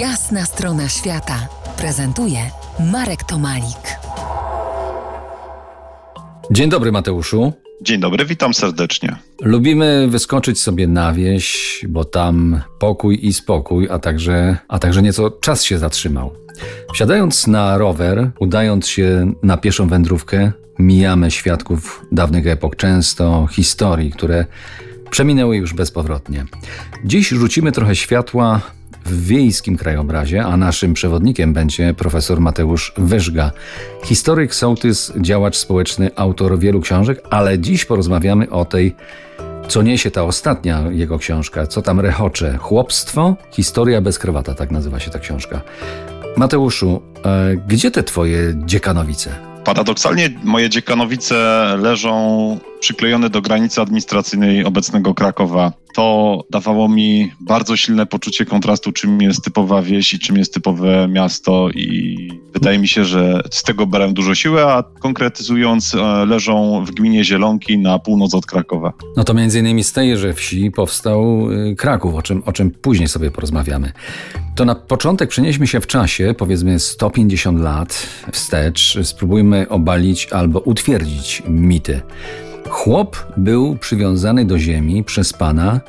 Jasna strona świata prezentuje Marek Tomalik. Dzień dobry, Mateuszu. Dzień dobry, witam serdecznie. Lubimy wyskoczyć sobie na wieś, bo tam pokój i spokój, a także, a także nieco czas się zatrzymał. Wsiadając na rower, udając się na pieszą wędrówkę, mijamy świadków dawnych epok, często historii, które przeminęły już bezpowrotnie. Dziś rzucimy trochę światła w wiejskim krajobrazie, a naszym przewodnikiem będzie profesor Mateusz Wyżga, historyk, sołtys, działacz społeczny, autor wielu książek, ale dziś porozmawiamy o tej, co niesie ta ostatnia jego książka, co tam rechocze. Chłopstwo, historia bez krowata, tak nazywa się ta książka. Mateuszu, e, gdzie te twoje dziekanowice? Paradoksalnie moje dziekanowice leżą przyklejone do granicy administracyjnej obecnego Krakowa. To dawało mi bardzo silne poczucie kontrastu, czym jest typowa wieś i czym jest typowe miasto i wydaje mi się, że z tego berę dużo siły, a konkretyzując e, leżą w gminie Zielonki na północ od Krakowa. No to między innymi z tejże wsi powstał y, Kraków, o czym, o czym później sobie porozmawiamy. To na początek przenieśmy się w czasie, powiedzmy 150 lat wstecz. Spróbujmy obalić albo utwierdzić mity. Chłop był przywiązany do ziemi przez pana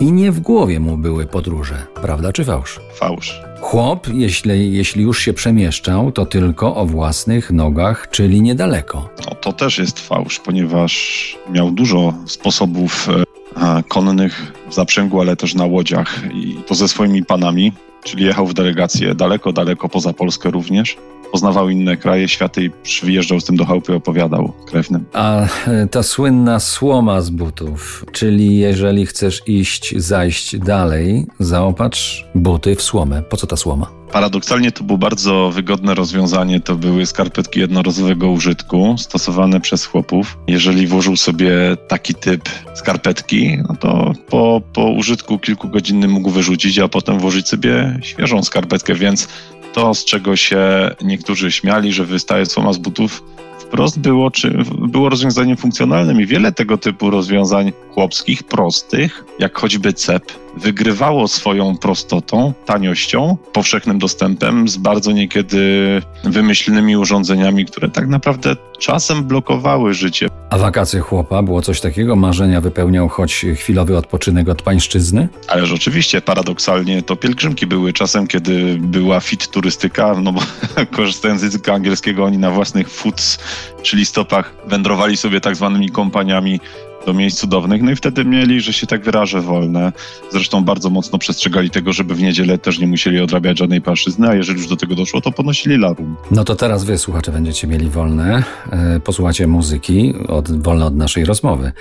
i nie w głowie mu były podróże. Prawda czy fałsz? Fałsz. Chłop, jeśli, jeśli już się przemieszczał, to tylko o własnych nogach, czyli niedaleko. No, to też jest fałsz, ponieważ miał dużo sposobów e, konnych w zaprzęgu, ale też na łodziach i to ze swoimi panami, czyli jechał w delegację daleko, daleko poza Polskę również poznawał inne kraje, światy i przyjeżdżał z tym do chałupy opowiadał krewnym. A e, ta słynna słoma z butów, czyli jeżeli chcesz iść, zajść dalej, zaopatrz buty w słomę. Po co ta słoma? Paradoksalnie to było bardzo wygodne rozwiązanie. To były skarpetki jednorazowego użytku stosowane przez chłopów. Jeżeli włożył sobie taki typ skarpetki, no to po, po użytku kilkugodzinnym mógł wyrzucić, a potem włożyć sobie świeżą skarpetkę, więc to, z czego się niektórzy śmiali, że wystaje słoma z butów, wprost było, czy, było rozwiązaniem funkcjonalnym i wiele tego typu rozwiązań chłopskich, prostych, jak choćby cep, wygrywało swoją prostotą, taniością, powszechnym dostępem z bardzo niekiedy wymyślnymi urządzeniami, które tak naprawdę czasem blokowały życie. A wakacje chłopa było coś takiego? Marzenia wypełniał choć chwilowy odpoczynek od pańszczyzny? Ależ oczywiście, paradoksalnie to pielgrzymki były czasem, kiedy była fit turystyka, no bo korzystając z języka angielskiego, oni na własnych foots, czyli stopach, wędrowali sobie tak zwanymi kompaniami do miejsc cudownych, no i wtedy mieli, że się tak wyrażę, wolne. Zresztą bardzo mocno przestrzegali tego, żeby w niedzielę też nie musieli odrabiać żadnej płaszczyzny, a jeżeli już do tego doszło, to ponosili larum. No to teraz wy, słuchacze, będziecie mieli wolne, e, posłuchacie muzyki, od, wolne od naszej rozmowy.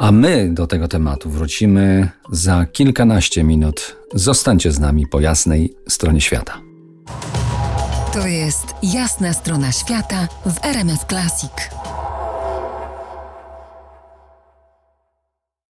A my do tego tematu wrócimy za kilkanaście minut. Zostańcie z nami po jasnej stronie świata. To jest jasna strona świata w RMS Classic.